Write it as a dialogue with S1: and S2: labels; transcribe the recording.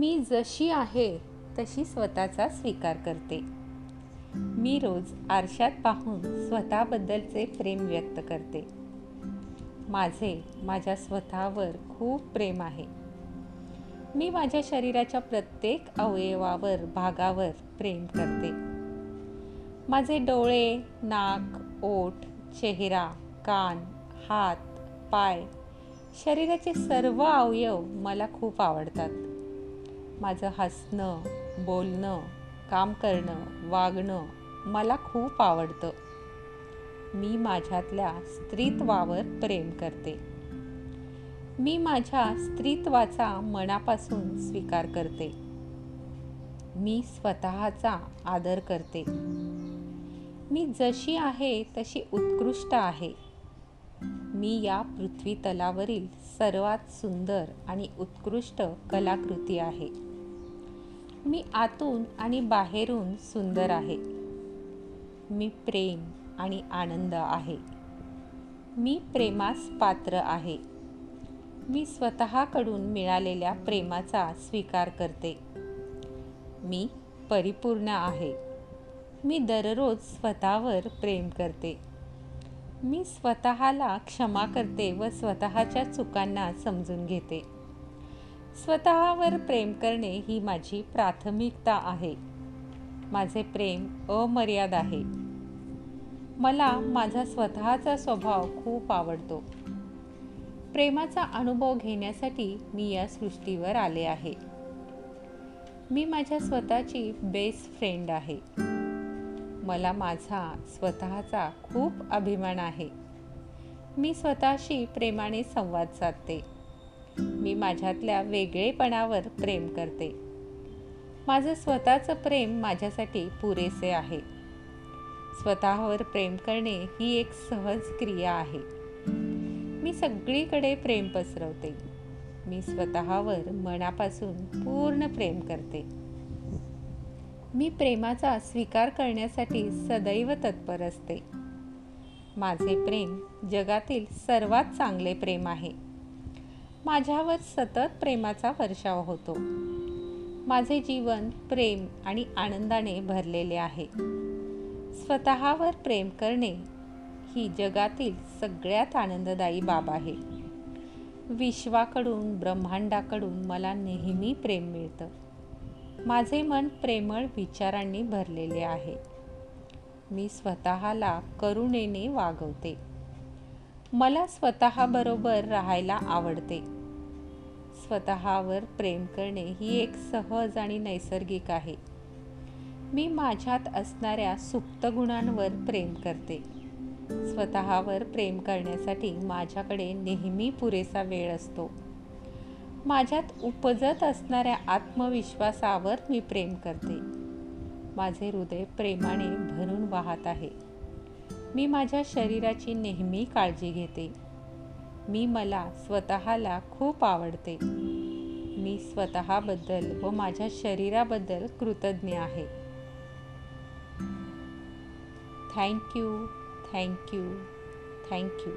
S1: मी जशी आहे तशी स्वतःचा स्वीकार करते. मी रोज आरशात पाहून स्वतःबद्दलचे प्रेम व्यक्त करते. माझे माझ्या स्वतःवर खूप प्रेम आहे. मी माझ्या शरीराच्या प्रत्येक अवयवावर भागावर प्रेम करते. माझे डोळे नाक ओठ चेहरा कान हात पाय शरीराचे सर्व अवयव मला खूप आवडतात. माझं हसणं बोलणं काम करणं वागणं मला खूप आवडतं. मी माझ्यातल्या स्त्रीत्वावर प्रेम करते. मी माझ्या स्त्रीत्वाचा मनापासून स्वीकार करते. मी स्वतःचा आदर करते. मी जशी आहे तशी उत्कृष्ट आहे. मी या पृथ्वी तलावरील सर्वात सुंदर आणि उत्कृष्ट कलाकृती आहे. मी आतून आणि बाहेरून सुंदर आहे. मी प्रेम आणि आनंद आहे. मी प्रेमास पात्र आहे. मी स्वतःकडून मिळालेल्या प्रेमाचा स्वीकार करते. मी परिपूर्ण आहे. मी दररोज स्वतःवर प्रेम करते. मी स्वतःला क्षमा करते व स्वतःच्या चुकांना समजून घेते. स्वतःवर प्रेम करणे ही माझी प्राथमिकता आहे. माझे प्रेम अमर्याद आहे. मला माझा स्वतःचा स्वभाव खूप आवडतो. प्रेमाचा अनुभव घेण्यासाठी मी या सृष्टीवर आले आहे. मी माझ्या स्वतःची बेस्ट फ्रेंड आहे. मला माझा स्वतःचा खूप अभिमान आहे. मी स्वतःशी प्रेमाने संवाद साधते. मी माझ्यातल्या वेगळेपणावर प्रेम करते. माझं स्वतःचं प्रेम माझ्यासाठी पुरेसे आहे. स्वतःवर प्रेम करणे ही एक सहज क्रिया आहे. मी सगळीकडे प्रेम पसरवते. मी स्वतःवर मनापासून पूर्ण प्रेम करते. मी प्रेमाचा स्वीकार करण्यासाठी सदैव तत्पर असते. माझे प्रेम जगातील सर्वात चांगले प्रेम आहे. माझ्यावर सतत प्रेमाचा वर्षाव होतो. माझे जीवन प्रेम आणि आनंदाने भरलेले आहे. स्वतःवर प्रेम करणे ही जगातील सगळ्यात आनंददायी बाब आहे. विश्वाकडून ब्रह्मांडाकडून मला नेहमी प्रेम मिळतं. माझे मन प्रेमळ विचारांनी भरलेले आहे. मी स्वतःला करुणेने वागवते. मला स्वतःबरोबर राहायला आवडते. स्वतःवर प्रेम करणे ही एक सहज आणि नैसर्गिक आहे. मी माझ्यात असणाऱ्या सुप्त गुणांवर प्रेम करते. स्वतःवर प्रेम करण्यासाठी माझ्याकडे नेहमी पुरेसा वेळ असतो. माझ्यात उपजत असणाऱ्या आत्मविश्वासावर मी प्रेम करते. माझे हृदय प्रेमाने भरून वाहत आहे. मी माझ्या शरीराची नेहमी काळजी घेते. मी मला स्वतःला खूप आवडते. मी स्वतःबद्दल व माझ्या शरीराबद्दल कृतज्ञ आहे. Thank you thank you thank you